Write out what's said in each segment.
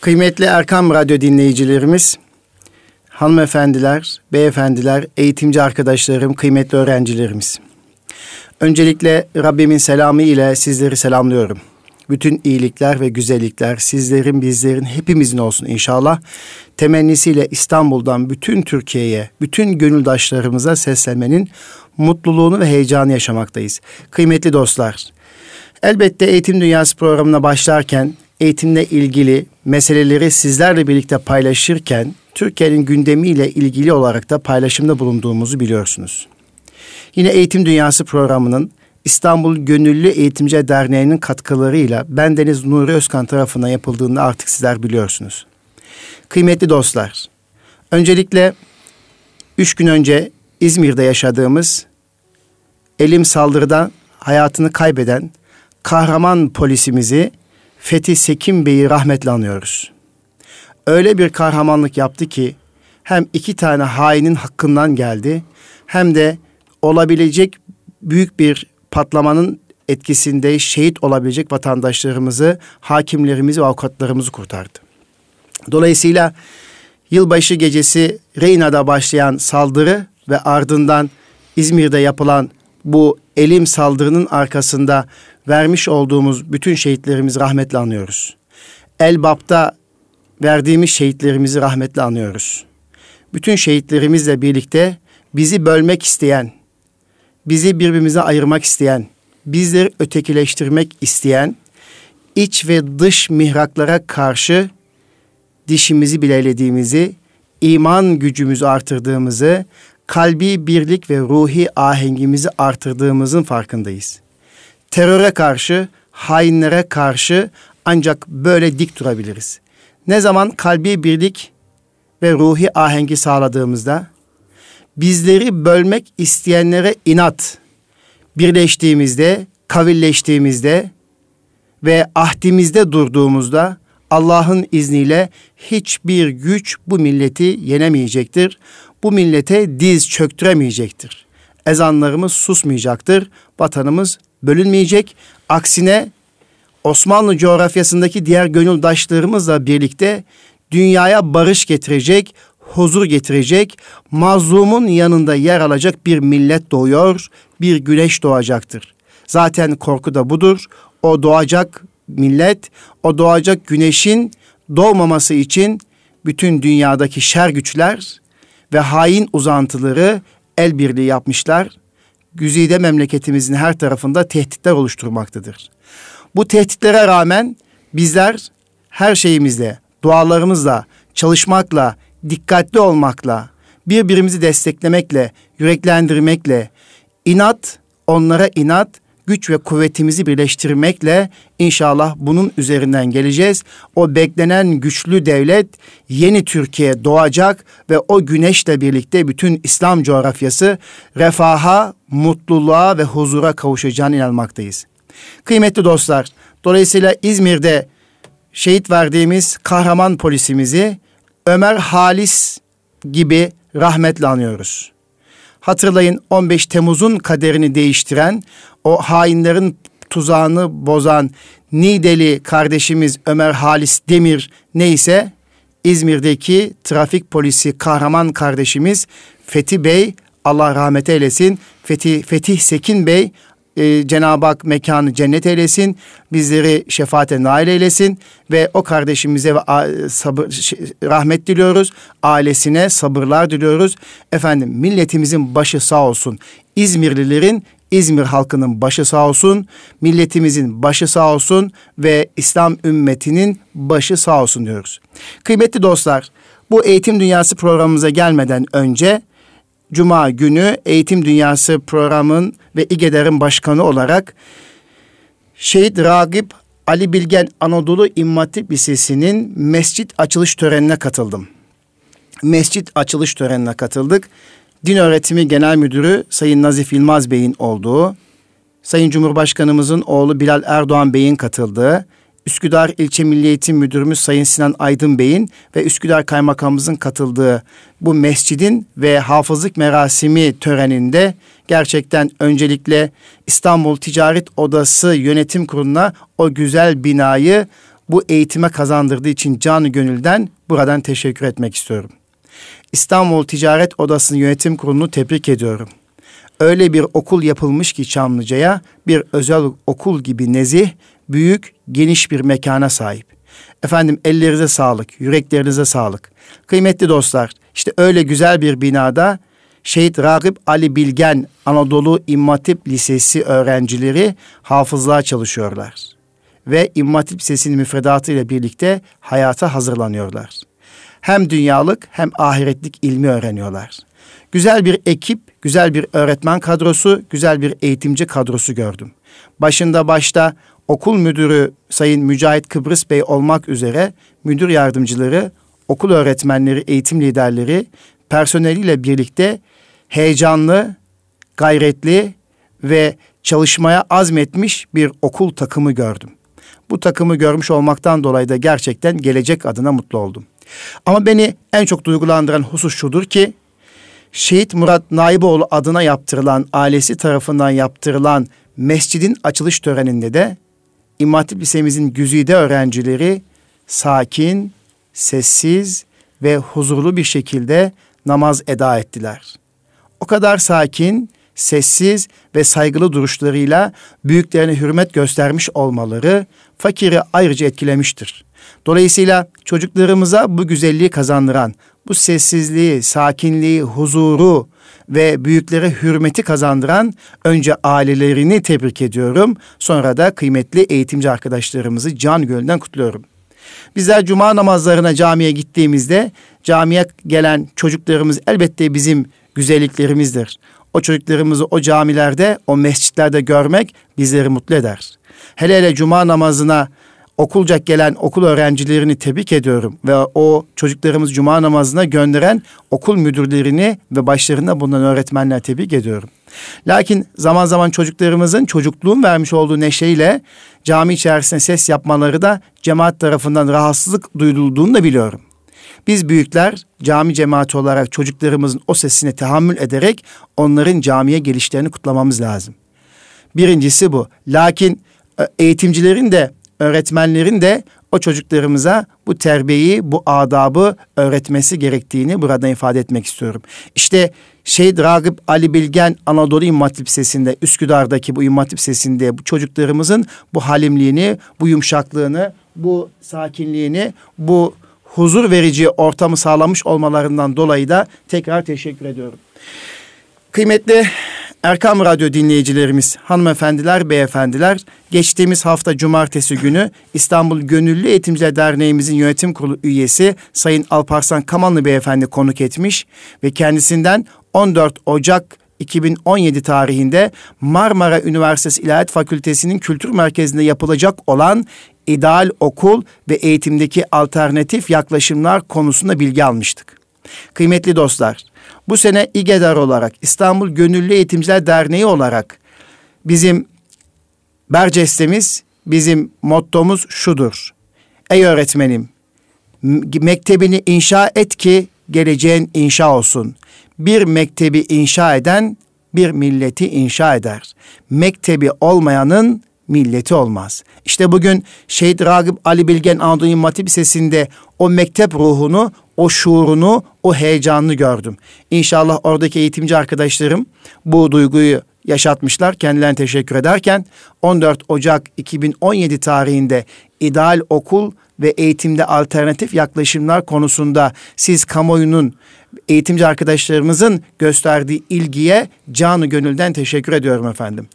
Kıymetli Erkam Radyo dinleyicilerimiz, hanımefendiler, beyefendiler, eğitimci arkadaşlarım, kıymetli öğrencilerimiz. Öncelikle Rabbimin selamı ile sizleri selamlıyorum. Bütün iyilikler ve güzellikler sizlerin, bizlerin, hepimizin olsun inşallah. Temennisiyle İstanbul'dan bütün Türkiye'ye, bütün gönüldaşlarımıza seslenmenin mutluluğunu ve heyecanı yaşamaktayız. Kıymetli dostlar, elbette Eğitim Dünyası programına başlarken eğitimle ilgili meseleleri sizlerle birlikte paylaşırken Türkiye'nin gündemiyle ilgili olarak da paylaşımda bulunduğumuzu biliyorsunuz. Yine Eğitim Dünyası programının İstanbul Gönüllü Eğitimci Derneği'nin katkılarıyla Bendeniz Nuri Özkan tarafından yapıldığını artık sizler biliyorsunuz. Kıymetli dostlar, öncelikle üç gün önce İzmir'de yaşadığımız elim saldırıda hayatını kaybeden kahraman polisimizi Fethi Sekim Bey'i rahmetle anıyoruz. Öyle bir kahramanlık yaptı ki hem iki tane hainin hakkından geldi hem de olabilecek büyük bir patlamanın etkisinde şehit olabilecek vatandaşlarımızı, hakimlerimizi ve avukatlarımızı kurtardı. Dolayısıyla yılbaşı gecesi Reyna'da başlayan saldırı ve ardından İzmir'de yapılan bu elim saldırının arkasında vermiş olduğumuz bütün şehitlerimizi rahmetle anıyoruz. Elbap'ta verdiğimiz şehitlerimizi rahmetle anıyoruz. Bütün şehitlerimizle birlikte bizi bölmek isteyen, bizi birbirimize ayırmak isteyen, bizleri ötekileştirmek isteyen, iç ve dış mihraklara karşı dişimizi bilelediğimizi, iman gücümüzü artırdığımızı, kalbi birlik ve ruhi ahengimizi artırdığımızın farkındayız. Teröre karşı, hainlere karşı ancak böyle dik durabiliriz. Ne zaman kalbi birlik ve ruhi ahengi sağladığımızda, bizleri bölmek isteyenlere inat, birleştiğimizde, kavilleştiğimizde ve ahdimizde durduğumuzda Allah'ın izniyle hiçbir güç bu milleti yenemeyecektir. Bu millete diz çöktüremeyecektir. Ezanlarımız susmayacaktır. Vatanımız bölünmeyecek. Aksine Osmanlı coğrafyasındaki diğer gönüldaşlarımızla birlikte dünyaya barış getirecek, huzur getirecek, mazlumun yanında yer alacak bir millet doğuyor, bir güneş doğacaktır. Zaten korku da budur. O doğacak millet, o doğacak güneşin doğmaması için bütün dünyadaki şer güçler ve hain uzantıları el birliği yapmışlar. Güzide memleketimizin her tarafında tehditler oluşturmaktadır. Bu tehditlere rağmen bizler her şeyimizle, dualarımızla, çalışmakla, dikkatli olmakla, birbirimizi desteklemekle, yüreklendirmekle, inat, onlara inat, güç ve kuvvetimizi birleştirmekle inşallah bunun üzerinden geleceğiz. O beklenen güçlü devlet yeni Türkiye doğacak ve o güneşle birlikte bütün İslam coğrafyası refaha, mutluluğa ve huzura kavuşacağına inanmaktayız. Kıymetli dostlar, dolayısıyla İzmir'de şehit verdiğimiz kahraman polisimizi Ömer Halis gibi rahmetle anıyoruz. Hatırlayın 15 Temmuz'un kaderini değiştiren, o hainlerin tuzağını bozan Nideli kardeşimiz Ömer Halis Demir neyse İzmir'deki trafik polisi kahraman kardeşimiz Fethi Bey Allah rahmet eylesin. Fethi, Fetih Sekin Bey e, Cenab-ı Hak mekanı cennet eylesin. Bizleri şefaate nail eylesin. Ve o kardeşimize ve sabır, rahmet diliyoruz. Ailesine sabırlar diliyoruz. Efendim milletimizin başı sağ olsun. İzmirlilerin İzmir halkının başı sağ olsun, milletimizin başı sağ olsun ve İslam ümmetinin başı sağ olsun diyoruz. Kıymetli dostlar, bu Eğitim Dünyası programımıza gelmeden önce Cuma günü Eğitim Dünyası programın ve İGEDER'in başkanı olarak Şehit Ragip Ali Bilgen Anadolu İmam Hatip Lisesi'nin mescit açılış törenine katıldım. Mescit açılış törenine katıldık. Din Öğretimi Genel Müdürü Sayın Nazif Yılmaz Bey'in olduğu, Sayın Cumhurbaşkanımızın oğlu Bilal Erdoğan Bey'in katıldığı, Üsküdar İlçe Milli Eğitim Müdürümüz Sayın Sinan Aydın Bey'in ve Üsküdar Kaymakamımızın katıldığı bu mescidin ve hafızlık merasimi töreninde gerçekten öncelikle İstanbul Ticaret Odası Yönetim Kurulu'na o güzel binayı bu eğitime kazandırdığı için canı gönülden buradan teşekkür etmek istiyorum. İstanbul Ticaret Odası'nın yönetim kurulunu tebrik ediyorum. Öyle bir okul yapılmış ki Çamlıca'ya bir özel okul gibi nezih, büyük, geniş bir mekana sahip. Efendim ellerinize sağlık, yüreklerinize sağlık. Kıymetli dostlar, işte öyle güzel bir binada Şehit Ragıp Ali Bilgen Anadolu İmmatip Lisesi öğrencileri hafızlığa çalışıyorlar. Ve İmmatip Lisesi'nin müfredatı ile birlikte hayata hazırlanıyorlar. Hem dünyalık hem ahiretlik ilmi öğreniyorlar. Güzel bir ekip, güzel bir öğretmen kadrosu, güzel bir eğitimci kadrosu gördüm. Başında başta okul müdürü Sayın Mücahit Kıbrıs Bey olmak üzere müdür yardımcıları, okul öğretmenleri, eğitim liderleri personeliyle birlikte heyecanlı, gayretli ve çalışmaya azmetmiş bir okul takımı gördüm. Bu takımı görmüş olmaktan dolayı da gerçekten gelecek adına mutlu oldum. Ama beni en çok duygulandıran husus şudur ki Şehit Murat Naiboğlu adına yaptırılan, ailesi tarafından yaptırılan mescidin açılış töreninde de İmam Hatip Lisemizin güzide öğrencileri sakin, sessiz ve huzurlu bir şekilde namaz eda ettiler. O kadar sakin, sessiz ve saygılı duruşlarıyla büyüklerine hürmet göstermiş olmaları fakiri ayrıca etkilemiştir. Dolayısıyla çocuklarımıza bu güzelliği kazandıran, bu sessizliği, sakinliği, huzuru ve büyüklere hürmeti kazandıran önce ailelerini tebrik ediyorum. Sonra da kıymetli eğitimci arkadaşlarımızı can gönülden kutluyorum. Bizler cuma namazlarına camiye gittiğimizde camiye gelen çocuklarımız elbette bizim güzelliklerimizdir. O çocuklarımızı o camilerde, o mescitlerde görmek bizleri mutlu eder. Hele hele cuma namazına okulca gelen okul öğrencilerini tebrik ediyorum ve o çocuklarımız cuma namazına gönderen okul müdürlerini ve başlarında bulunan öğretmenler tebrik ediyorum. Lakin zaman zaman çocuklarımızın çocukluğun vermiş olduğu neşeyle cami içerisinde ses yapmaları da cemaat tarafından rahatsızlık duyulduğunu da biliyorum. Biz büyükler cami cemaati olarak çocuklarımızın o sesine tahammül ederek onların camiye gelişlerini kutlamamız lazım. Birincisi bu. Lakin e, eğitimcilerin de öğretmenlerin de o çocuklarımıza bu terbiyeyi, bu adabı öğretmesi gerektiğini buradan ifade etmek istiyorum. İşte Şehit Ragıp Ali Bilgen Anadolu İmam Hatip Lisesi'nde, Üsküdar'daki bu İmam Hatip Lisesi'nde bu çocuklarımızın bu halimliğini, bu yumuşaklığını, bu sakinliğini, bu huzur verici ortamı sağlamış olmalarından dolayı da tekrar teşekkür ediyorum. Kıymetli Erkam Radyo dinleyicilerimiz, hanımefendiler, beyefendiler, geçtiğimiz hafta cumartesi günü İstanbul Gönüllü Eğitimciler Derneğimizin yönetim kurulu üyesi Sayın Alparslan Kamanlı beyefendi konuk etmiş ve kendisinden 14 Ocak 2017 tarihinde Marmara Üniversitesi İlahiyat Fakültesi'nin kültür merkezinde yapılacak olan ideal okul ve eğitimdeki alternatif yaklaşımlar konusunda bilgi almıştık. Kıymetli dostlar, bu sene İGEDAR olarak İstanbul Gönüllü Eğitimciler Derneği olarak bizim bercestemiz, bizim mottomuz şudur. Ey öğretmenim, mektebini inşa et ki geleceğin inşa olsun. Bir mektebi inşa eden bir milleti inşa eder. Mektebi olmayanın milleti olmaz. İşte bugün Şehit Ragıp Ali Bilgen Anadolu Hatip Lisesi'nde o mektep ruhunu, o şuurunu, o heyecanını gördüm. İnşallah oradaki eğitimci arkadaşlarım bu duyguyu yaşatmışlar. Kendilerine teşekkür ederken 14 Ocak 2017 tarihinde ideal okul ve eğitimde alternatif yaklaşımlar konusunda siz kamuoyunun eğitimci arkadaşlarımızın gösterdiği ilgiye canı gönülden teşekkür ediyorum efendim.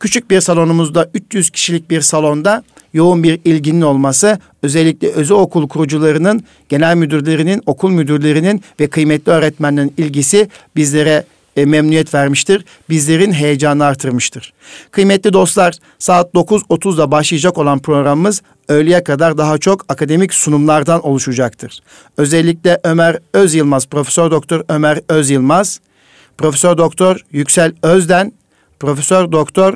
Küçük bir salonumuzda 300 kişilik bir salonda yoğun bir ilginin olması özellikle özel okul kurucularının, genel müdürlerinin, okul müdürlerinin ve kıymetli öğretmenlerin ilgisi bizlere e, memnuniyet vermiştir. Bizlerin heyecanını artırmıştır. Kıymetli dostlar saat 9.30'da başlayacak olan programımız öğleye kadar daha çok akademik sunumlardan oluşacaktır. Özellikle Ömer Öz Yılmaz, Profesör Doktor Ömer Öz Yılmaz, Profesör Doktor Yüksel Özden, Profesör Doktor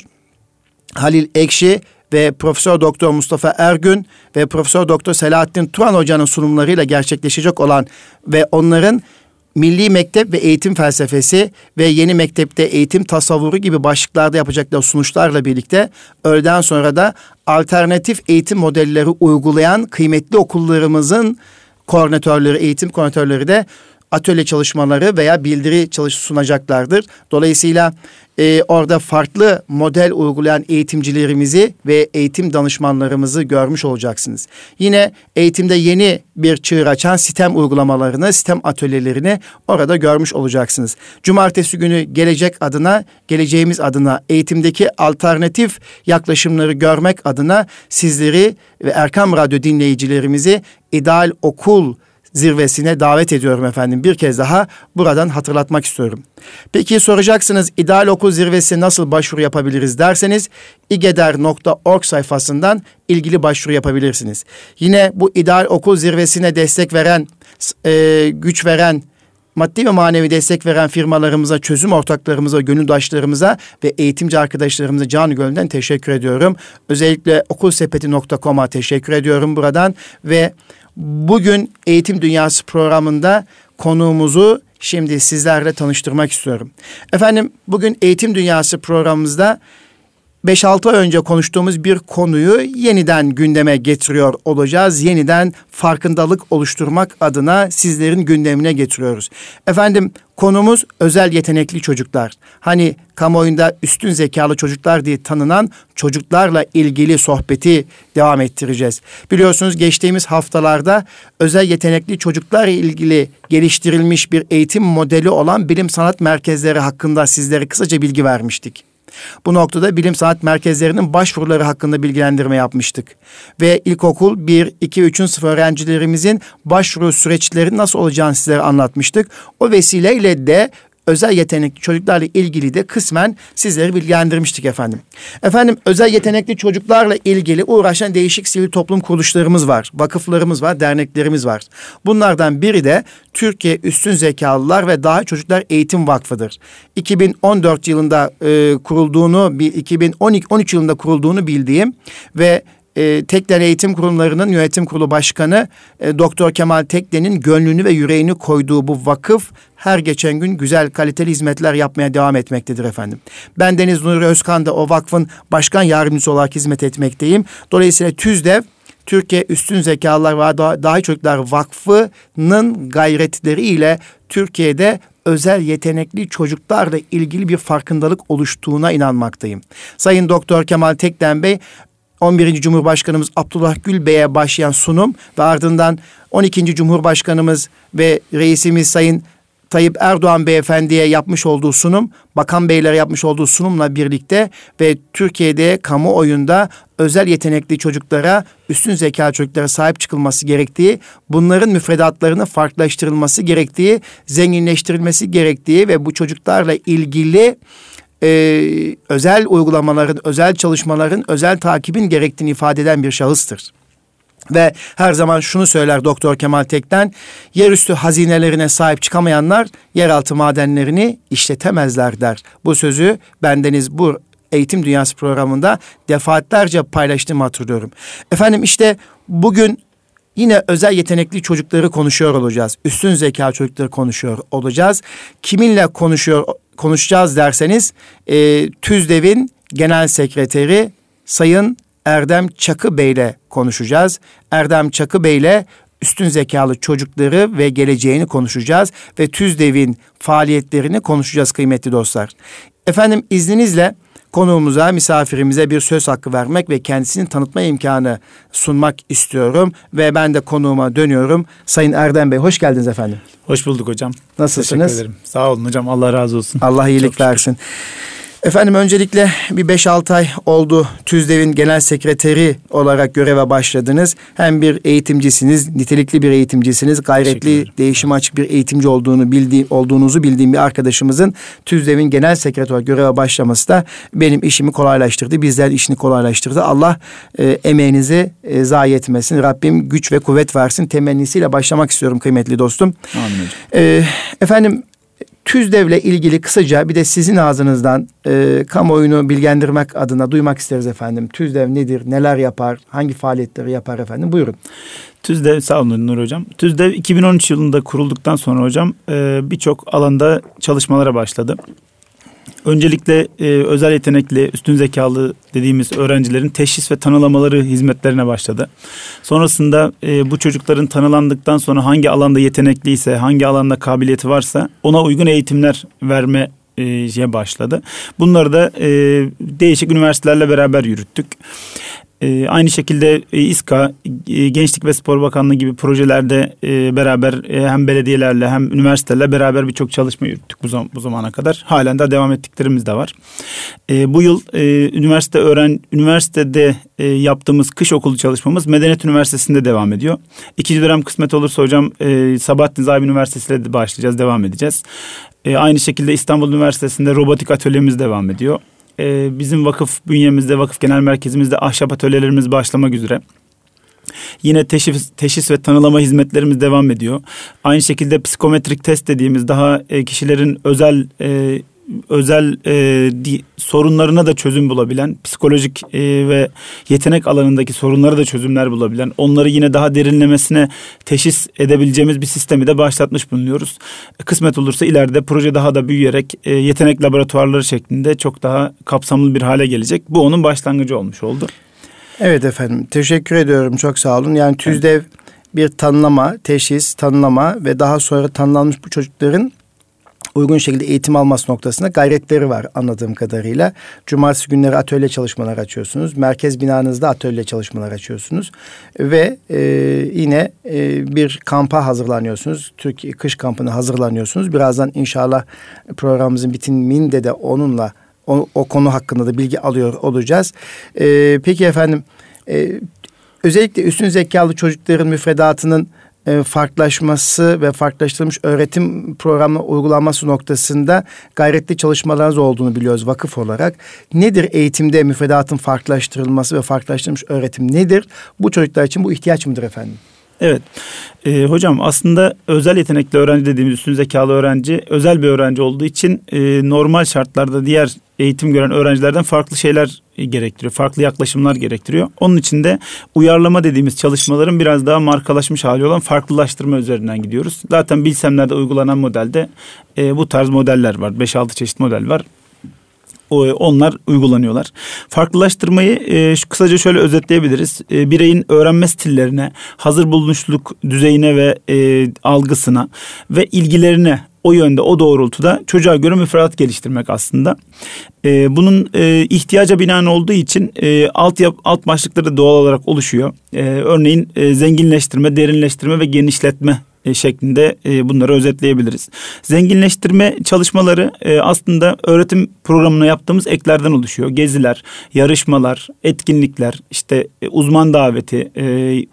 Halil Ekşi ve Profesör Doktor Mustafa Ergün ve Profesör Doktor Selahattin Turan Hoca'nın sunumlarıyla gerçekleşecek olan ve onların Milli Mektep ve Eğitim Felsefesi ve Yeni Mektepte Eğitim Tasavvuru gibi başlıklarda yapacakları sunuşlarla birlikte öğleden sonra da alternatif eğitim modelleri uygulayan kıymetli okullarımızın koordinatörleri, eğitim koordinatörleri de atölye çalışmaları veya bildiri çalış sunacaklardır. Dolayısıyla e, orada farklı model uygulayan eğitimcilerimizi ve eğitim danışmanlarımızı görmüş olacaksınız. Yine eğitimde yeni bir çığır açan sistem uygulamalarını, sistem atölyelerini orada görmüş olacaksınız. Cumartesi günü gelecek adına, geleceğimiz adına eğitimdeki alternatif yaklaşımları görmek adına sizleri ve Erkam Radyo dinleyicilerimizi ideal okul zirvesine davet ediyorum efendim. Bir kez daha buradan hatırlatmak istiyorum. Peki soracaksınız ideal okul zirvesi nasıl başvuru yapabiliriz derseniz igeder.org sayfasından ilgili başvuru yapabilirsiniz. Yine bu ideal okul zirvesine destek veren, e, güç veren maddi ve manevi destek veren firmalarımıza, çözüm ortaklarımıza, gönüldaşlarımıza ve eğitimci arkadaşlarımıza canı gönülden teşekkür ediyorum. Özellikle okulsepeti.com'a teşekkür ediyorum buradan ve Bugün Eğitim Dünyası programında konuğumuzu şimdi sizlerle tanıştırmak istiyorum. Efendim bugün Eğitim Dünyası programımızda 5-6 ay önce konuştuğumuz bir konuyu yeniden gündeme getiriyor olacağız. Yeniden farkındalık oluşturmak adına sizlerin gündemine getiriyoruz. Efendim konumuz özel yetenekli çocuklar. Hani kamuoyunda üstün zekalı çocuklar diye tanınan çocuklarla ilgili sohbeti devam ettireceğiz. Biliyorsunuz geçtiğimiz haftalarda özel yetenekli çocuklarla ilgili geliştirilmiş bir eğitim modeli olan bilim sanat merkezleri hakkında sizlere kısaca bilgi vermiştik. Bu noktada bilim sanat merkezlerinin başvuruları hakkında bilgilendirme yapmıştık. Ve ilkokul 1, 2, 3. sınıf öğrencilerimizin başvuru süreçleri nasıl olacağını sizlere anlatmıştık. O vesileyle de özel yetenekli çocuklarla ilgili de kısmen sizleri bilgilendirmiştik efendim. Efendim özel yetenekli çocuklarla ilgili uğraşan değişik sivil toplum kuruluşlarımız var. Vakıflarımız var, derneklerimiz var. Bunlardan biri de Türkiye Üstün Zekalılar ve Daha Çocuklar Eğitim Vakfı'dır. 2014 yılında e, kurulduğunu, 2012-13 yılında kurulduğunu bildiğim ve e, Tekden Eğitim Kurumları'nın yönetim kurulu başkanı e, Doktor Kemal Tekden'in gönlünü ve yüreğini koyduğu bu vakıf her geçen gün güzel kaliteli hizmetler yapmaya devam etmektedir efendim. Ben Deniz Nuri Özkan da o vakfın başkan yardımcısı olarak hizmet etmekteyim. Dolayısıyla TÜZDEV Türkiye Üstün Zekalar ve Dahi Çocuklar Vakfı'nın gayretleriyle Türkiye'de özel yetenekli çocuklarla ilgili bir farkındalık oluştuğuna inanmaktayım. Sayın Doktor Kemal Tekden Bey 11. Cumhurbaşkanımız Abdullah Gül Bey'e başlayan sunum ve ardından 12. Cumhurbaşkanımız ve reisimiz Sayın Tayyip Erdoğan beyefendiye yapmış olduğu sunum, bakan beylere yapmış olduğu sunumla birlikte ve Türkiye'de kamuoyunda özel yetenekli çocuklara, üstün zeka çocuklara sahip çıkılması gerektiği, bunların müfredatlarını farklılaştırılması gerektiği, zenginleştirilmesi gerektiği ve bu çocuklarla ilgili e, özel uygulamaların, özel çalışmaların, özel takibin gerektiğini ifade eden bir şahıstır. Ve her zaman şunu söyler Doktor Kemal Tekten, yerüstü hazinelerine sahip çıkamayanlar yeraltı madenlerini işletemezler der. Bu sözü bendeniz bu Eğitim Dünyası programında defaatlerce paylaştığımı hatırlıyorum. Efendim işte bugün yine özel yetenekli çocukları konuşuyor olacağız. Üstün zeka çocukları konuşuyor olacağız. Kiminle konuşuyor konuşacağız derseniz e, TÜZDEV'in genel sekreteri Sayın Erdem Çakı Bey ile konuşacağız. Erdem Çakı Bey ile üstün zekalı çocukları ve geleceğini konuşacağız ve TÜZDEV'in faaliyetlerini konuşacağız kıymetli dostlar. Efendim izninizle konuğumuza, misafirimize bir söz hakkı vermek ve kendisini tanıtma imkanı sunmak istiyorum. Ve ben de konuğuma dönüyorum. Sayın Erdem Bey hoş geldiniz efendim. Hoş bulduk hocam. Nasılsınız? Teşekkür ederim. Sağ olun hocam. Allah razı olsun. Allah iyilik versin. Efendim öncelikle bir 5-6 ay oldu TÜZDEV'in genel sekreteri olarak göreve başladınız. Hem bir eğitimcisiniz, nitelikli bir eğitimcisiniz, gayretli, değişime açık bir eğitimci olduğunu bildiğim, olduğunuzu bildiğim bir arkadaşımızın TÜZDEV'in genel sekreter olarak göreve başlaması da benim işimi kolaylaştırdı. Bizler işini kolaylaştırdı. Allah e, emeğinizi e, zayi etmesin. Rabbim güç ve kuvvet versin temennisiyle başlamak istiyorum kıymetli dostum. Amin. E, efendim TÜZDEV'le ilgili kısaca bir de sizin ağzınızdan e, kamuoyunu bilgilendirmek adına duymak isteriz efendim. TÜZDEV nedir, neler yapar, hangi faaliyetleri yapar efendim? Buyurun. TÜZDEV sağ olun Nur Hocam. TÜZDEV 2013 yılında kurulduktan sonra hocam e, birçok alanda çalışmalara başladı. Öncelikle e, özel yetenekli, üstün zekalı dediğimiz öğrencilerin teşhis ve tanılamaları hizmetlerine başladı. Sonrasında e, bu çocukların tanılandıktan sonra hangi alanda yetenekliyse, hangi alanda kabiliyeti varsa ona uygun eğitimler verme e, başladı. Bunları da e, değişik üniversitelerle beraber yürüttük. E, aynı şekilde e, İSKA, e, Gençlik ve Spor Bakanlığı gibi projelerde e, beraber e, hem belediyelerle hem üniversitelerle beraber birçok çalışma yürüttük bu, zam- bu zamana kadar. Halen de devam ettiklerimiz de var. E, bu yıl e, üniversite öğren üniversitede e, yaptığımız kış okulu çalışmamız Medeniyet Üniversitesi'nde devam ediyor. İkinci dönem kısmet olursa hocam e, Sabahattin Zaim Üniversitesi'yle de başlayacağız, devam edeceğiz. E, aynı şekilde İstanbul Üniversitesi'nde robotik atölyemiz devam ediyor e, bizim vakıf bünyemizde, vakıf genel merkezimizde ahşap atölyelerimiz başlamak üzere. Yine teşhis, teşhis ve tanılama hizmetlerimiz devam ediyor. Aynı şekilde psikometrik test dediğimiz daha e, kişilerin özel e, özel e, di, sorunlarına da çözüm bulabilen, psikolojik e, ve yetenek alanındaki sorunlara da çözümler bulabilen, onları yine daha derinlemesine teşhis edebileceğimiz bir sistemi de başlatmış bulunuyoruz. Kısmet olursa ileride proje daha da büyüyerek e, yetenek laboratuvarları şeklinde çok daha kapsamlı bir hale gelecek. Bu onun başlangıcı olmuş oldu. Evet efendim teşekkür ediyorum çok sağ olun. Yani TÜZDEV evet. bir tanımlama, teşhis, tanımlama ve daha sonra tanımlanmış bu çocukların uygun şekilde eğitim alması noktasında gayretleri var anladığım kadarıyla. Cumartesi günleri atölye çalışmalar açıyorsunuz. Merkez binanızda atölye çalışmalar açıyorsunuz. Ve e, yine e, bir kampa hazırlanıyorsunuz. Türkiye kış kampına hazırlanıyorsunuz. Birazdan inşallah programımızın bitiminde de onunla o, o konu hakkında da bilgi alıyor olacağız. E, peki efendim e, özellikle üstün zekalı çocukların müfredatının e, farklılaşması ve farklılaştırılmış öğretim programı uygulanması noktasında gayretli çalışmalarınız olduğunu biliyoruz vakıf olarak. Nedir eğitimde müfredatın farklılaştırılması ve farklılaştırılmış öğretim nedir? Bu çocuklar için bu ihtiyaç mıdır efendim? Evet. E, hocam aslında özel yetenekli öğrenci dediğimiz üstün zekalı öğrenci özel bir öğrenci olduğu için e, normal şartlarda diğer eğitim gören öğrencilerden farklı şeyler gerektiriyor. Farklı yaklaşımlar gerektiriyor. Onun için de uyarlama dediğimiz çalışmaların biraz daha markalaşmış hali olan farklılaştırma üzerinden gidiyoruz. Zaten bilsemlerde uygulanan modelde e, bu tarz modeller var. 5-6 çeşit model var onlar uygulanıyorlar. Farklılaştırmayı e, kısaca şöyle özetleyebiliriz. E, bireyin öğrenme stillerine, hazır bulunuşluk düzeyine ve e, algısına ve ilgilerine o yönde o doğrultuda çocuğa göre müfredat geliştirmek aslında. E, bunun e, ihtiyaca binaen olduğu için e, alt yap, alt başlıkları doğal olarak oluşuyor. E, örneğin e, zenginleştirme, derinleştirme ve genişletme e, şeklinde e, bunları özetleyebiliriz. Zenginleştirme çalışmaları e, aslında öğretim programına yaptığımız eklerden oluşuyor. Geziler, yarışmalar, etkinlikler, işte uzman daveti,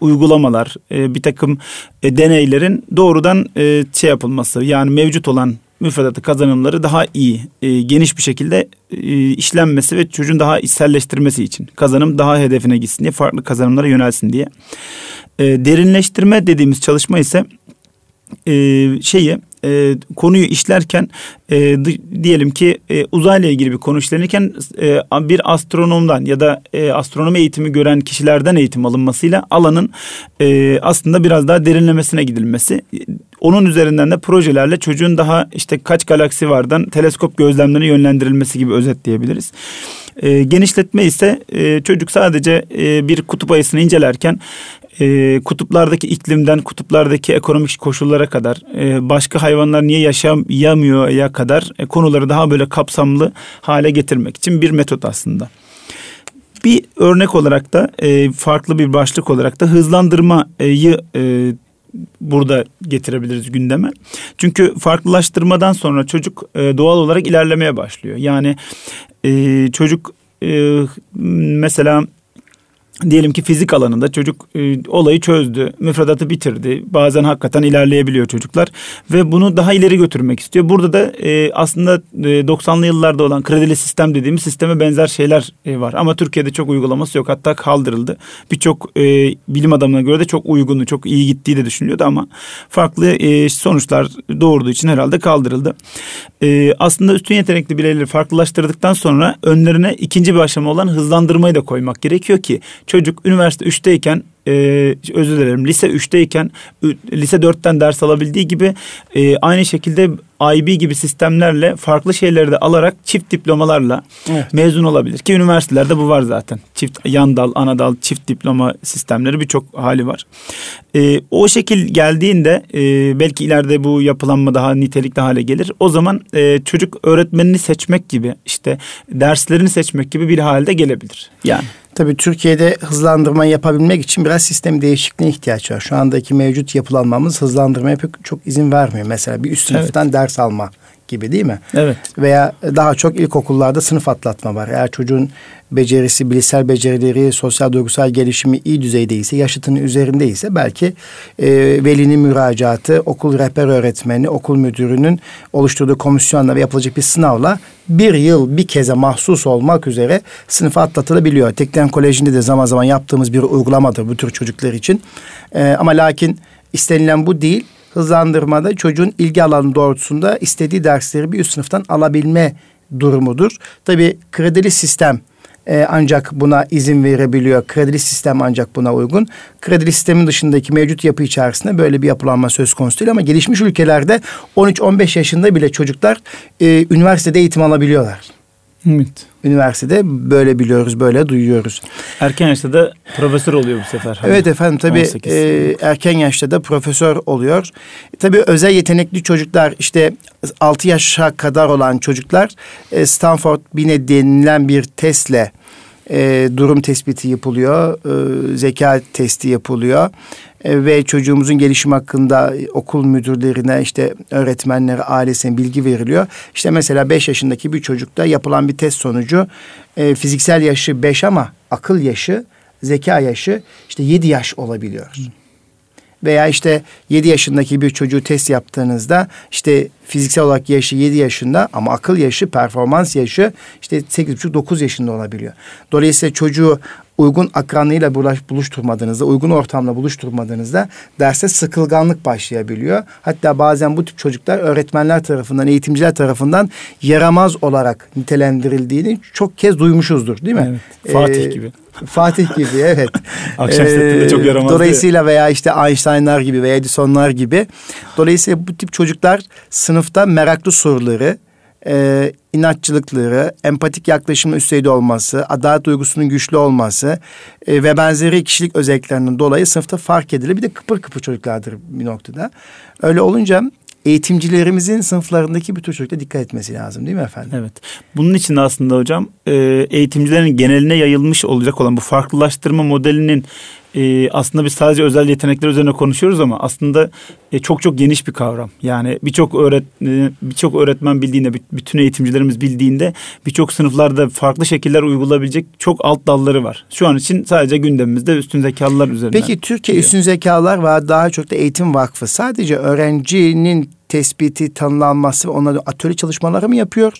uygulamalar, bir takım deneylerin doğrudan şey yapılması yani mevcut olan müfredatı kazanımları daha iyi, geniş bir şekilde işlenmesi ve çocuğun daha içselleştirmesi için kazanım daha hedefine gitsin diye farklı kazanımlara yönelsin diye. derinleştirme dediğimiz çalışma ise e, şeyi e, konuyu işlerken e, diyelim ki e, uzayla ilgili bir konu işlenirken e, bir astronomdan ya da e, astronomi eğitimi gören kişilerden eğitim alınmasıyla alanın e, aslında biraz daha derinlemesine gidilmesi. Onun üzerinden de projelerle çocuğun daha işte kaç galaksi vardan teleskop gözlemlerine yönlendirilmesi gibi özetleyebiliriz. E, genişletme ise e, çocuk sadece e, bir kutup ayısını incelerken e, kutuplardaki iklimden kutuplardaki ekonomik koşullara kadar e, başka hayvanlar niye yaşayamıyor ya kadar e, konuları daha böyle kapsamlı hale getirmek için bir metot aslında. Bir örnek olarak da e, farklı bir başlık olarak da hızlandırmayı e, burada getirebiliriz gündeme. Çünkü farklılaştırmadan sonra çocuk e, doğal olarak ilerlemeye başlıyor. Yani e, çocuk e, mesela diyelim ki fizik alanında çocuk e, olayı çözdü, müfredatı bitirdi. Bazen hakikaten ilerleyebiliyor çocuklar ve bunu daha ileri götürmek istiyor. Burada da e, aslında e, 90'lı yıllarda olan kredili sistem dediğimiz sisteme benzer şeyler e, var. Ama Türkiye'de çok uygulaması yok. Hatta kaldırıldı. Birçok e, bilim adamına göre de çok uygunu, çok iyi gittiği de düşünülüyordu ama farklı e, sonuçlar doğurduğu için herhalde kaldırıldı. E, aslında üstün yetenekli bireyleri farklılaştırdıktan sonra önlerine ikinci bir aşama olan hızlandırmayı da koymak gerekiyor ki çocuk üniversite 3'teyken e, özür dilerim lise 3'teyken lise 4'ten ders alabildiği gibi e, aynı şekilde IB gibi sistemlerle farklı şeyleri de alarak çift diplomalarla evet. mezun olabilir. Ki üniversitelerde bu var zaten. Çift yan dal, ana dal, çift diploma sistemleri birçok hali var. E, o şekil geldiğinde e, belki ileride bu yapılanma daha nitelikli hale gelir. O zaman e, çocuk öğretmenini seçmek gibi işte derslerini seçmek gibi bir halde gelebilir. Yani. Tabii Türkiye'de hızlandırma yapabilmek için biraz sistem değişikliğine ihtiyaç var. Şu andaki mevcut yapılanmamız hızlandırmaya pek çok izin vermiyor. Mesela bir üst sınıftan evet. ders alma gibi değil mi? Evet. Veya daha çok ilkokullarda sınıf atlatma var. Eğer çocuğun becerisi, bilişsel becerileri, sosyal duygusal gelişimi iyi düzeydeyse, yaşıtının üzerindeyse belki e, velinin müracaatı, okul rehber öğretmeni, okul müdürünün oluşturduğu komisyonla ve yapılacak bir sınavla bir yıl bir keze mahsus olmak üzere sınıfa atlatılabiliyor. Tekten Koleji'nde de zaman zaman yaptığımız bir uygulamadır bu tür çocuklar için. E, ama lakin istenilen bu değil hızlandırmada çocuğun ilgi alanı doğrultusunda istediği dersleri bir üst sınıftan alabilme durumudur. Tabii kredili sistem e, ancak buna izin verebiliyor. Kredili sistem ancak buna uygun. Kredili sistemin dışındaki mevcut yapı içerisinde böyle bir yapılanma söz konusu değil ama gelişmiş ülkelerde 13-15 yaşında bile çocuklar e, üniversitede eğitim alabiliyorlar. Evet. Üniversitede böyle biliyoruz, böyle duyuyoruz. Erken yaşta da profesör oluyor bu sefer. Hani evet efendim tabii e, erken yaşta da profesör oluyor. Tabii özel yetenekli çocuklar işte 6 yaşa kadar olan çocuklar e, Stanford Binet denilen bir testle e, durum tespiti yapılıyor, e, zeka testi yapılıyor e, ve çocuğumuzun gelişim hakkında okul müdürlerine işte öğretmenlere ailesine bilgi veriliyor. İşte mesela beş yaşındaki bir çocukta yapılan bir test sonucu e, fiziksel yaşı beş ama akıl yaşı, zeka yaşı işte yedi yaş olabiliyor. Veya işte 7 yaşındaki bir çocuğu test yaptığınızda işte fiziksel olarak yaşı 7 yaşında ama akıl yaşı, performans yaşı işte 8,5-9 yaşında olabiliyor. Dolayısıyla çocuğu uygun akranıyla buluşturmadığınızda, uygun ortamla buluşturmadığınızda derse sıkılganlık başlayabiliyor. Hatta bazen bu tip çocuklar öğretmenler tarafından, eğitimciler tarafından yaramaz olarak nitelendirildiğini çok kez duymuşuzdur değil mi? Evet, Fatih ee, gibi. Fatih gibi evet. Akşam ee, çok yaramaz. Dolayısıyla veya işte Einstein'lar gibi veya Edison'lar gibi. Dolayısıyla bu tip çocuklar sınıfta meraklı soruları, e, inatçılıkları, empatik yaklaşımın üst düzeyde olması, adalet duygusunun güçlü olması e, ve benzeri kişilik özelliklerinin dolayı sınıfta fark edilir. Bir de kıpır kıpır çocuklardır bir noktada. Öyle olunca eğitimcilerimizin sınıflarındaki bütün çocuklara dikkat etmesi lazım değil mi efendim? Evet. Bunun için aslında hocam e, eğitimcilerin geneline yayılmış olacak olan bu farklılaştırma modelinin e, aslında biz sadece özel yetenekler üzerine konuşuyoruz ama aslında e, çok çok geniş bir kavram. Yani birçok öğret e, birçok öğretmen bildiğinde, bütün eğitimcilerimiz bildiğinde birçok sınıflarda farklı şekiller uygulayabilecek çok alt dalları var. Şu an için sadece gündemimizde üstün zekalılar üzerine. Peki Türkiye diyor. Üstün Zekalar ve daha çok da Eğitim Vakfı sadece öğrencinin tespiti, tanımlanması ve onların atölye çalışmaları mı yapıyor?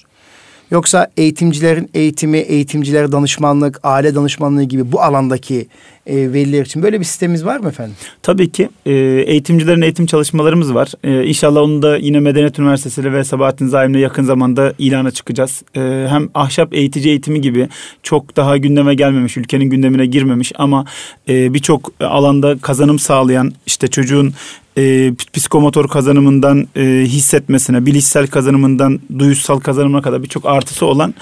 Yoksa eğitimcilerin eğitimi, eğitimcilere danışmanlık, aile danışmanlığı gibi bu alandaki e, veliler için böyle bir sistemimiz var mı efendim? Tabii ki. E, eğitimcilerin eğitim çalışmalarımız var. E, inşallah onu da yine Medeniyet Üniversitesi ve Sabahattin Zaim'le yakın zamanda ilana çıkacağız. E, hem ahşap eğitici eğitimi gibi çok daha gündeme gelmemiş, ülkenin gündemine girmemiş ama e, birçok alanda kazanım sağlayan işte çocuğun e, psikomotor kazanımından e, hissetmesine, bilişsel kazanımından duyusal kazanımına kadar birçok artısı olan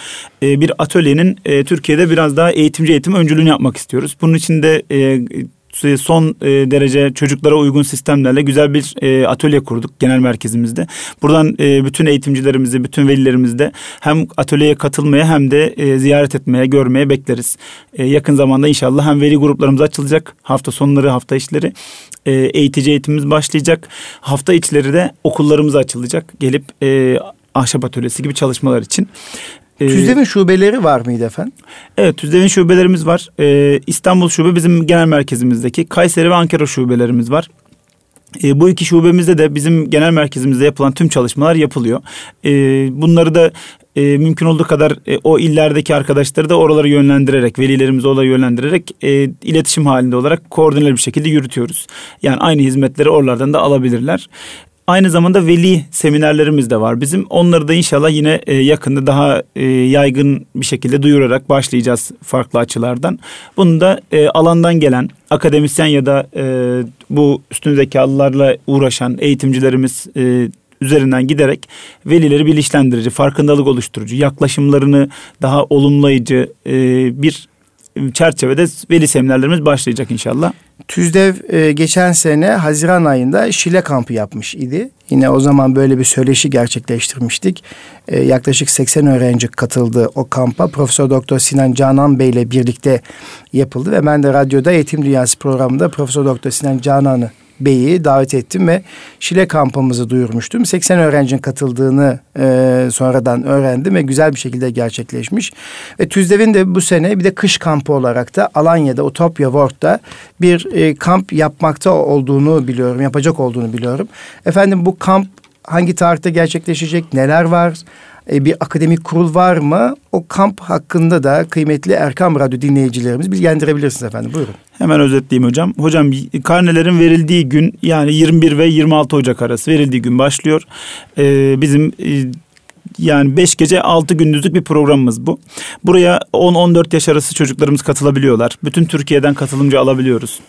e, bir atölyenin e, Türkiye'de biraz daha eğitimci eğitim öncülüğünü yapmak istiyoruz. Bunun için de e, son e, derece çocuklara uygun sistemlerle güzel bir e, atölye kurduk genel merkezimizde. Buradan e, bütün eğitimcilerimizi, bütün velilerimizi de hem atölyeye katılmaya hem de e, ziyaret etmeye, görmeye bekleriz. E, yakın zamanda inşallah hem veli gruplarımız açılacak. Hafta sonları, hafta işleri e, eğitici eğitimimiz başlayacak. Hafta içleri de okullarımız açılacak. Gelip e, ahşap atölyesi gibi çalışmalar için. Ee, TÜZDEV'in şubeleri var mıydı efendim? Evet TÜZDEV'in şubelerimiz var. Ee, İstanbul şube bizim genel merkezimizdeki. Kayseri ve Ankara şubelerimiz var. E, bu iki şubemizde de bizim genel merkezimizde yapılan tüm çalışmalar yapılıyor. E, bunları da e, mümkün olduğu kadar e, o illerdeki arkadaşları da oralara yönlendirerek, velilerimizi oraya yönlendirerek e, iletişim halinde olarak koordineli bir şekilde yürütüyoruz. Yani aynı hizmetleri oralardan da alabilirler. Aynı zamanda veli seminerlerimiz de var bizim. Onları da inşallah yine e, yakında daha e, yaygın bir şekilde duyurarak başlayacağız farklı açılardan. Bunu da e, alandan gelen akademisyen ya da bu üstün zekalılarla uğraşan eğitimcilerimiz üzerinden giderek velileri bilinçlendirici, farkındalık oluşturucu, yaklaşımlarını daha olumlayıcı bir çerçevede veli seminerlerimiz başlayacak inşallah. TÜZDEV e, geçen sene Haziran ayında Şile kampı yapmış idi. Yine o zaman böyle bir söyleşi gerçekleştirmiştik. E, yaklaşık 80 öğrenci katıldı o kampa. Profesör Doktor Sinan Canan Bey ile birlikte yapıldı ve ben de radyoda Eğitim Dünyası programında Profesör Doktor Sinan Canan'ı Bey'i davet ettim ve Şile kampımızı duyurmuştum. 80 öğrencinin katıldığını e, sonradan öğrendim ve güzel bir şekilde gerçekleşmiş. Ve TÜZDEV'in de bu sene bir de kış kampı olarak da Alanya'da Utopya World'da bir e, kamp yapmakta olduğunu biliyorum, yapacak olduğunu biliyorum. Efendim bu kamp hangi tarihte gerçekleşecek, neler var? E, bir akademik kurul var mı? O kamp hakkında da kıymetli Erkam Radyo dinleyicilerimiz bilgilendirebilirsiniz efendim. Buyurun. Hemen özetleyeyim hocam. Hocam karnelerin verildiği gün yani 21 ve 26 Ocak arası verildiği gün başlıyor. Ee, bizim e, yani 5 gece 6 gündüzlük bir programımız bu. Buraya 10-14 yaş arası çocuklarımız katılabiliyorlar. Bütün Türkiye'den katılımcı alabiliyoruz.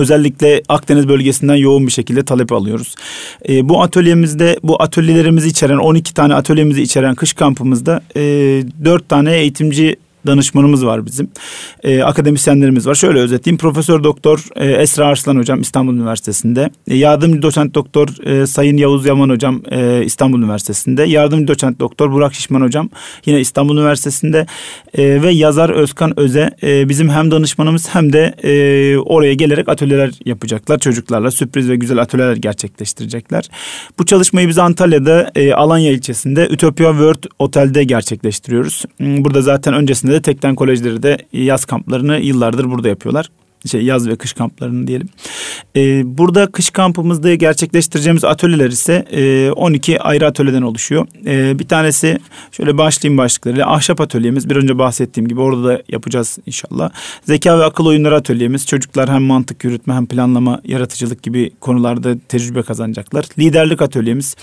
Özellikle Akdeniz bölgesinden yoğun bir şekilde talep alıyoruz. E, bu atölyemizde, bu atölyelerimizi içeren 12 tane atölyemizi içeren kış kampımızda e, 4 tane eğitimci danışmanımız var bizim. E, akademisyenlerimiz var. Şöyle özetleyeyim. Profesör Doktor e, Esra Arslan hocam İstanbul Üniversitesi'nde. E, yardımcı doçent doktor e, Sayın Yavuz Yaman hocam e, İstanbul Üniversitesi'nde. Yardımcı doçent doktor Burak Şişman hocam yine İstanbul Üniversitesi'nde. E, ve yazar Özkan Öze e, bizim hem danışmanımız hem de e, oraya gelerek atölyeler yapacaklar. Çocuklarla sürpriz ve güzel atölyeler gerçekleştirecekler. Bu çalışmayı biz Antalya'da e, Alanya ilçesinde Ütopya World Otel'de gerçekleştiriyoruz. Hmm, burada zaten öncesinde de Tekten Kolejleri de yaz kamplarını yıllardır burada yapıyorlar şey yaz ve kış kamplarını diyelim. Ee, burada kış kampımızda gerçekleştireceğimiz atölyeler ise e, 12 ayrı atölyeden oluşuyor. E, bir tanesi şöyle başlayayım başlıklarıyla ahşap atölyemiz bir önce bahsettiğim gibi orada da yapacağız inşallah. Zeka ve akıl oyunları atölyemiz çocuklar hem mantık yürütme hem planlama yaratıcılık gibi konularda tecrübe kazanacaklar. Liderlik atölyemiz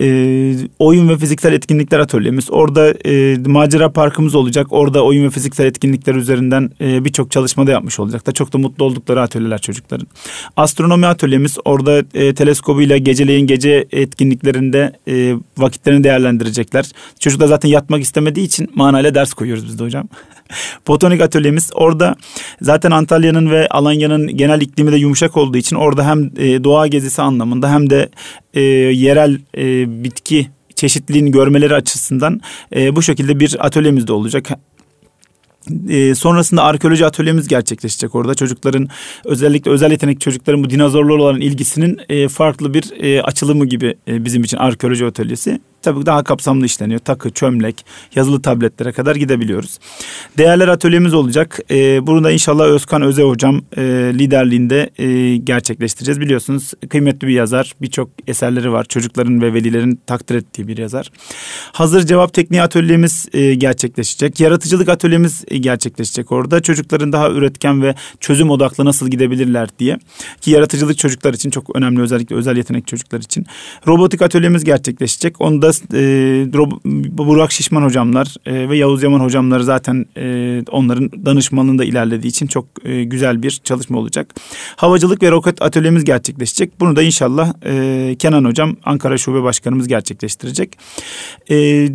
e, oyun ve fiziksel etkinlikler atölyemiz. Orada e, macera parkımız olacak. Orada oyun ve fiziksel etkinlikler üzerinden e, birçok çalışmada yapmış olacaklar. Çok da mutlu oldukları atölyeler çocukların. Astronomi atölyemiz orada e, teleskobuyla geceleyin gece etkinliklerinde e, vakitlerini değerlendirecekler. Çocuklar zaten yatmak istemediği için manayla ders koyuyoruz biz de hocam. Botanik atölyemiz orada zaten Antalya'nın ve Alanya'nın genel iklimi de yumuşak olduğu için orada hem e, doğa gezisi anlamında hem de e, yerel e, bitki çeşitliliğini görmeleri açısından e, bu şekilde bir atölyemiz de olacak. E, sonrasında arkeoloji atölyemiz gerçekleşecek orada. Çocukların özellikle özel yetenek çocukların bu dinozorlarla olan ilgisinin e, farklı bir e, açılımı gibi e, bizim için arkeoloji atölyesi tabii daha kapsamlı işleniyor. Takı, çömlek, yazılı tabletlere kadar gidebiliyoruz. Değerler atölyemiz olacak. Ee, bunu da inşallah Özkan Öze hocam e, liderliğinde e, gerçekleştireceğiz. Biliyorsunuz kıymetli bir yazar. Birçok eserleri var. Çocukların ve velilerin takdir ettiği bir yazar. Hazır cevap tekniği atölyemiz e, gerçekleşecek. Yaratıcılık atölyemiz e, gerçekleşecek orada. Çocukların daha üretken ve çözüm odaklı nasıl gidebilirler diye. Ki yaratıcılık çocuklar için çok önemli özellikle özel yetenek çocuklar için. Robotik atölyemiz gerçekleşecek. Onu da e, Burak Şişman hocamlar e, ve Yavuz Yaman hocamlar zaten e, onların danışmanlığında ilerlediği için çok e, güzel bir çalışma olacak. Havacılık ve roket atölyemiz gerçekleşecek. Bunu da inşallah e, Kenan hocam Ankara Şube Başkanımız gerçekleştirecek. E,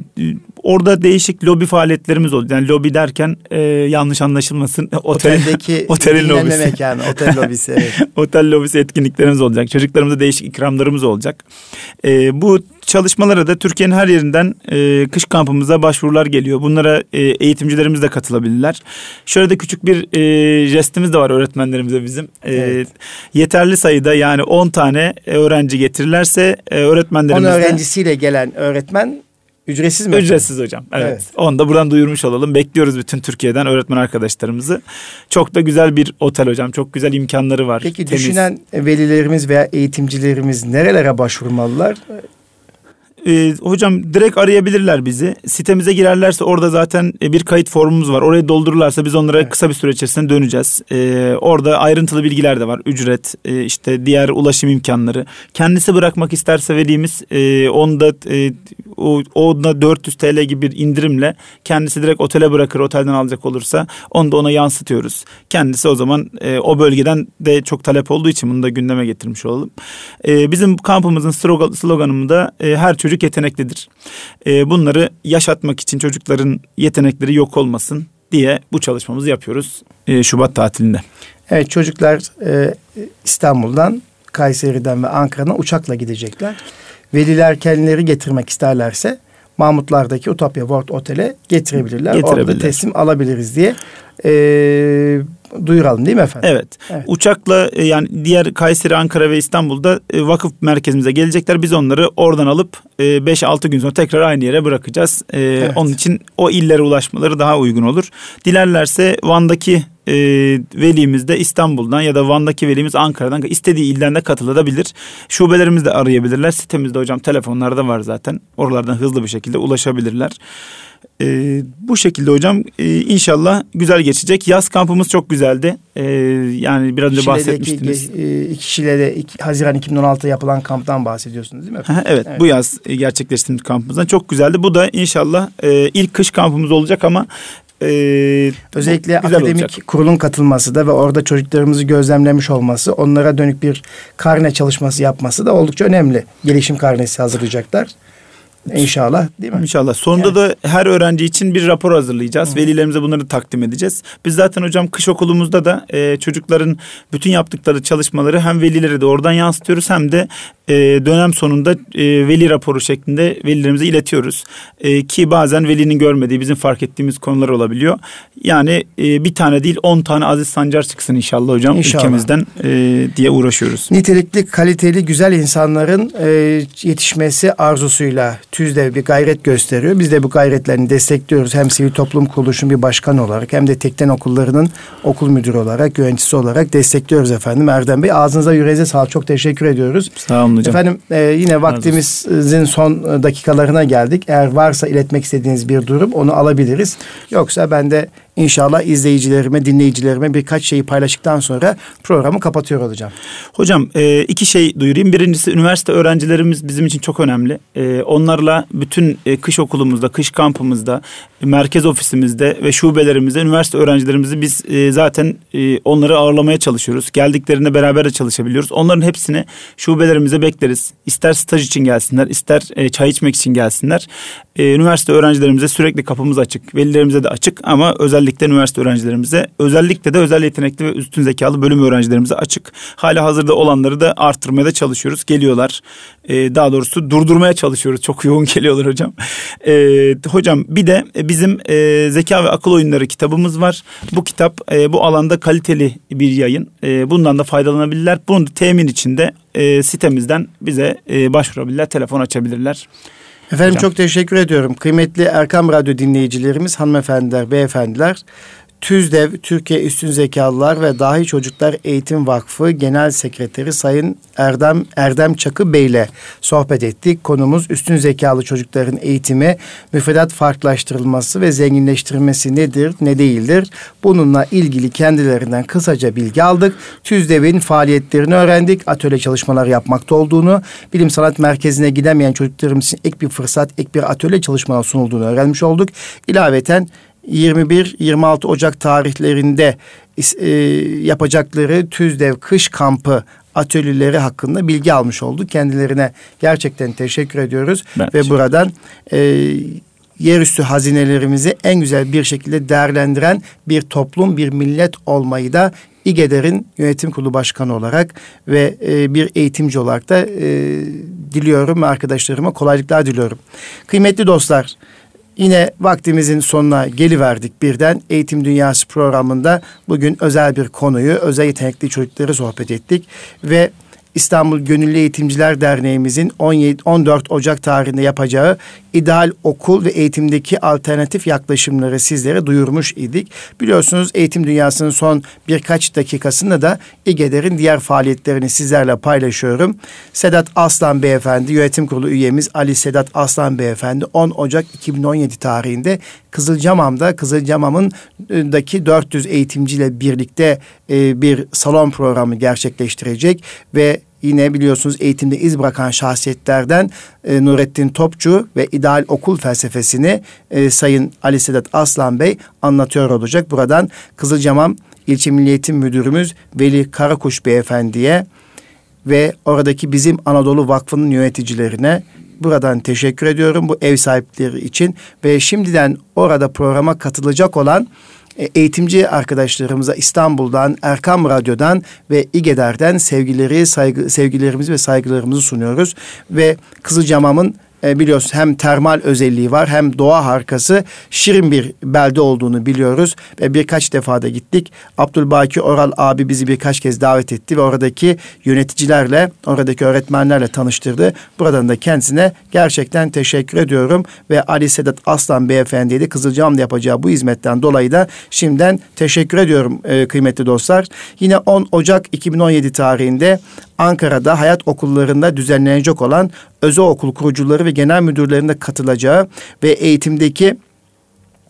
orada değişik lobi faaliyetlerimiz oldu. Yani lobi derken e, yanlış anlaşılmasın. Otel, Oteldeki otelin lobisi. mekanı, otel lobisi. Evet. otel lobisi etkinliklerimiz olacak. Çocuklarımıza değişik ikramlarımız olacak. E, bu çalışmalara da Türkiye'nin her yerinden e, kış kampımıza başvurular geliyor. Bunlara e, eğitimcilerimiz de katılabilirler. Şöyle de küçük bir e, jestimiz de var öğretmenlerimize bizim. E, evet. Yeterli sayıda yani 10 tane öğrenci getirirlerse e, öğretmenlerimiz 10 öğrencisiyle gelen öğretmen Ücretsiz mi? Ücretsiz hocam. Evet. evet. Onu da buradan duyurmuş olalım. Bekliyoruz bütün Türkiye'den öğretmen arkadaşlarımızı. Çok da güzel bir otel hocam. Çok güzel imkanları var. Peki Temiz. düşünen velilerimiz veya eğitimcilerimiz nerelere başvurmalılar? E, hocam direkt arayabilirler bizi. Sitemize girerlerse orada zaten e, bir kayıt formumuz var. Orayı doldururlarsa biz onlara evet. kısa bir süre içerisinde döneceğiz. E, orada ayrıntılı bilgiler de var. Ücret, e, işte diğer ulaşım imkanları. Kendisi bırakmak isterse velimiz e, onda e, o, onda 400 TL gibi bir indirimle kendisi direkt otele bırakır otelden alacak olursa onu da ona yansıtıyoruz. Kendisi o zaman e, o bölgeden de çok talep olduğu için bunu da gündeme getirmiş olalım. E, bizim kampımızın sloganı da e, her çocuk çocuk yeteneklidir. E, bunları yaşatmak için çocukların yetenekleri yok olmasın diye bu çalışmamızı yapıyoruz e, Şubat tatilinde. Evet çocuklar e, İstanbul'dan, Kayseri'den ve Ankara'dan uçakla gidecekler. Veliler kendileri getirmek isterlerse Mahmutlar'daki Utopya World Otel'e getirebilirler. Orada teslim alabiliriz diye e, duyuralım değil mi efendim? Evet. evet. Uçakla e, yani diğer Kayseri, Ankara ve İstanbul'da e, vakıf merkezimize gelecekler. Biz onları oradan alıp 5-6 e, gün sonra tekrar aynı yere bırakacağız. Evet. Onun için o illere ulaşmaları daha uygun olur. Dilerlerse Van'daki e, velimiz de İstanbul'dan ya da Van'daki velimiz Ankara'dan istediği ilden de katılabilir. Şubelerimizi de arayabilirler. Sitemizde hocam telefonlarda var zaten. Oralardan hızlı bir şekilde ulaşabilirler. E, bu şekilde hocam e, inşallah güzel geçecek. Yaz kampımız çok güzeldi. E, yani biraz önce bahsetmiştiniz. E, Şile'de iki, Haziran 2016'da yapılan kamptan bahsediyorsunuz değil mi? evet, evet bu yaz gerçekleştirdiğimiz kampımızdan çok güzeldi. Bu da inşallah e, ilk kış kampımız olacak ama ee, Özellikle akademik olacak. kurulun katılması da ve orada çocuklarımızı gözlemlemiş olması, onlara dönük bir karne çalışması yapması da oldukça önemli. Gelişim karnesi hazırlayacaklar. İnşallah değil mi? İnşallah. Sonunda yani. da her öğrenci için bir rapor hazırlayacağız. Hı. Velilerimize bunları takdim edeceğiz. Biz zaten hocam kış okulumuzda da e, çocukların bütün yaptıkları çalışmaları hem velilere de oradan yansıtıyoruz hem de e, dönem sonunda e, veli raporu şeklinde velilerimize iletiyoruz. E, ki bazen velinin görmediği bizim fark ettiğimiz konular olabiliyor. Yani e, bir tane değil on tane Aziz Sancar çıksın inşallah hocam inşallah. ülkemizden e, diye uğraşıyoruz. Nitelikli, kaliteli, güzel insanların e, yetişmesi arzusuyla TÜZDEV bir gayret gösteriyor. Biz de bu gayretlerini destekliyoruz. Hem sivil toplum kuruluşunun bir başkanı olarak hem de tekten okullarının okul müdürü olarak, yöneticisi olarak destekliyoruz efendim. Erdem Bey ağzınıza yüreğinize sağlık. Çok teşekkür ediyoruz. Sağ olun hocam. Efendim e, yine vaktimizin son dakikalarına geldik. Eğer varsa iletmek istediğiniz bir durum onu alabiliriz. Yoksa ben de İnşallah izleyicilerime, dinleyicilerime birkaç şeyi paylaştıktan sonra programı kapatıyor olacağım. Hocam e, iki şey duyurayım. Birincisi üniversite öğrencilerimiz bizim için çok önemli. E, onlarla bütün e, kış okulumuzda, kış kampımızda, merkez ofisimizde ve şubelerimizde üniversite öğrencilerimizi biz zaten onları ağırlamaya çalışıyoruz. Geldiklerinde beraber de çalışabiliyoruz. Onların hepsini şubelerimize bekleriz. İster staj için gelsinler, ister çay içmek için gelsinler. Üniversite öğrencilerimize sürekli kapımız açık. Velilerimize de açık ama özellikle özellikle üniversite öğrencilerimize, özellikle de özel yetenekli ve üstün zekalı bölüm öğrencilerimize açık. Hala hazırda olanları da arttırmaya da çalışıyoruz. Geliyorlar. Ee, daha doğrusu durdurmaya çalışıyoruz. Çok yoğun geliyorlar hocam. Ee, hocam bir de bizim e, zeka ve akıl oyunları kitabımız var. Bu kitap e, bu alanda kaliteli bir yayın. E, bundan da faydalanabilirler. Bunun da temin içinde e, sitemizden bize e, başvurabilirler, telefon açabilirler. Efendim Hocam. çok teşekkür ediyorum. Kıymetli Erkam Radyo dinleyicilerimiz, hanımefendiler, beyefendiler. TÜZDEV, Türkiye Üstün Zekalılar ve Dahi Çocuklar Eğitim Vakfı Genel Sekreteri Sayın Erdem Erdem Çakı Bey ile sohbet ettik. Konumuz üstün zekalı çocukların eğitimi, müfredat farklılaştırılması ve zenginleştirilmesi nedir, ne değildir? Bununla ilgili kendilerinden kısaca bilgi aldık. TÜZDEV'in faaliyetlerini öğrendik. Atölye çalışmalar yapmakta olduğunu, bilim sanat merkezine gidemeyen çocuklarımız için ek bir fırsat, ek bir atölye çalışmalar sunulduğunu öğrenmiş olduk. İlaveten 21-26 Ocak tarihlerinde e, yapacakları TÜZDEV kış kampı atölyeleri hakkında bilgi almış olduk. Kendilerine gerçekten teşekkür ediyoruz ben ve buradan e, yerüstü hazinelerimizi en güzel bir şekilde değerlendiren bir toplum, bir millet olmayı da İGEDER'in yönetim kurulu başkanı olarak ve e, bir eğitimci olarak da e, diliyorum ve arkadaşlarıma kolaylıklar diliyorum. Kıymetli dostlar, Yine vaktimizin sonuna geliverdik birden. Eğitim Dünyası programında bugün özel bir konuyu, özel yetenekli çocukları sohbet ettik. Ve İstanbul Gönüllü Eğitimciler Derneğimizin 17 14 Ocak tarihinde yapacağı ideal okul ve eğitimdeki alternatif yaklaşımları sizlere duyurmuş idik. Biliyorsunuz eğitim dünyasının son birkaç dakikasında da İGEDER'in diğer faaliyetlerini sizlerle paylaşıyorum. Sedat Aslan Beyefendi, yönetim kurulu üyemiz Ali Sedat Aslan Beyefendi 10 Ocak 2017 tarihinde Kızılcamam'da Kızılcamam'ın daki 400 eğitimciyle birlikte e, bir salon programı gerçekleştirecek ve yine biliyorsunuz eğitimde iz bırakan şahsiyetlerden e, Nurettin Topçu ve ideal okul felsefesini e, Sayın Ali Sedat Aslan Bey anlatıyor olacak. Buradan Kızılcamam İlçe Milli Eğitim Müdürümüz Veli Karakuş Beyefendi'ye ve oradaki bizim Anadolu Vakfı'nın yöneticilerine buradan teşekkür ediyorum bu ev sahipleri için ve şimdiden orada programa katılacak olan eğitimci arkadaşlarımıza İstanbul'dan, Erkam Radyo'dan ve İGEDER'den sevgileri, saygı, sevgilerimizi ve saygılarımızı sunuyoruz. Ve Kızılcamam'ın e, biliyoruz hem termal özelliği var hem doğa harikası şirin bir belde olduğunu biliyoruz ve birkaç defa da gittik. Abdülbaki Oral abi bizi birkaç kez davet etti ve oradaki yöneticilerle, oradaki öğretmenlerle tanıştırdı. Buradan da kendisine gerçekten teşekkür ediyorum ve Ali Sedat Aslan Beyefendi'ye de Kızılcahamam'da yapacağı bu hizmetten dolayı da şimdiden teşekkür ediyorum e, kıymetli dostlar. Yine 10 Ocak 2017 tarihinde Ankara'da hayat okullarında düzenlenecek olan özel okul kurucuları ve genel müdürlerinde katılacağı ve eğitimdeki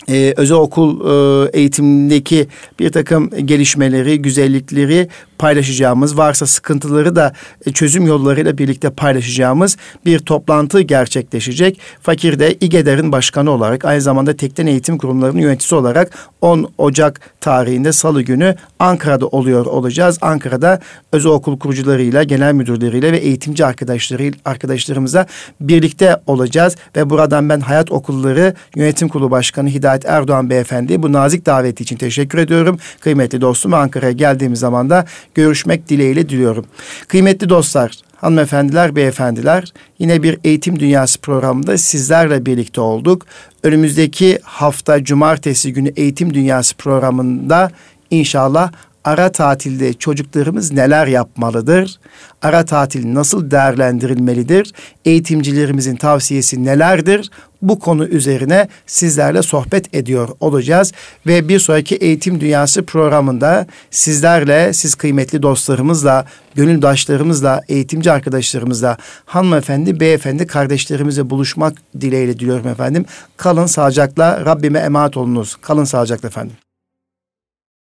e, özel okul e, eğitimindeki bir takım gelişmeleri, güzellikleri paylaşacağımız, varsa sıkıntıları da e, çözüm yollarıyla birlikte paylaşacağımız bir toplantı gerçekleşecek. Fakir de İGEDER'in başkanı olarak aynı zamanda Tekten Eğitim Kurumlarının yöneticisi olarak 10 Ocak tarihinde Salı günü Ankara'da oluyor olacağız. Ankara'da özel okul kurucularıyla, genel müdürleriyle ve eğitimci arkadaşları arkadaşlarımıza birlikte olacağız ve buradan ben Hayat Okulları Yönetim Kurulu Başkanı Hidayet Erdoğan Beyefendi bu nazik daveti için teşekkür ediyorum. Kıymetli dostum Ankara'ya geldiğimiz zaman da görüşmek dileğiyle diliyorum. Kıymetli dostlar, hanımefendiler, beyefendiler yine bir eğitim dünyası programında sizlerle birlikte olduk. Önümüzdeki hafta cumartesi günü eğitim dünyası programında inşallah ara tatilde çocuklarımız neler yapmalıdır? Ara tatil nasıl değerlendirilmelidir? Eğitimcilerimizin tavsiyesi nelerdir? Bu konu üzerine sizlerle sohbet ediyor olacağız ve bir sonraki Eğitim Dünyası programında sizlerle, siz kıymetli dostlarımızla, gönüldaşlarımızla, eğitimci arkadaşlarımızla, hanımefendi, beyefendi kardeşlerimizle buluşmak dileğiyle diliyorum efendim. Kalın sağlıcakla, Rabbime emanet olunuz. Kalın sağlıcakla efendim.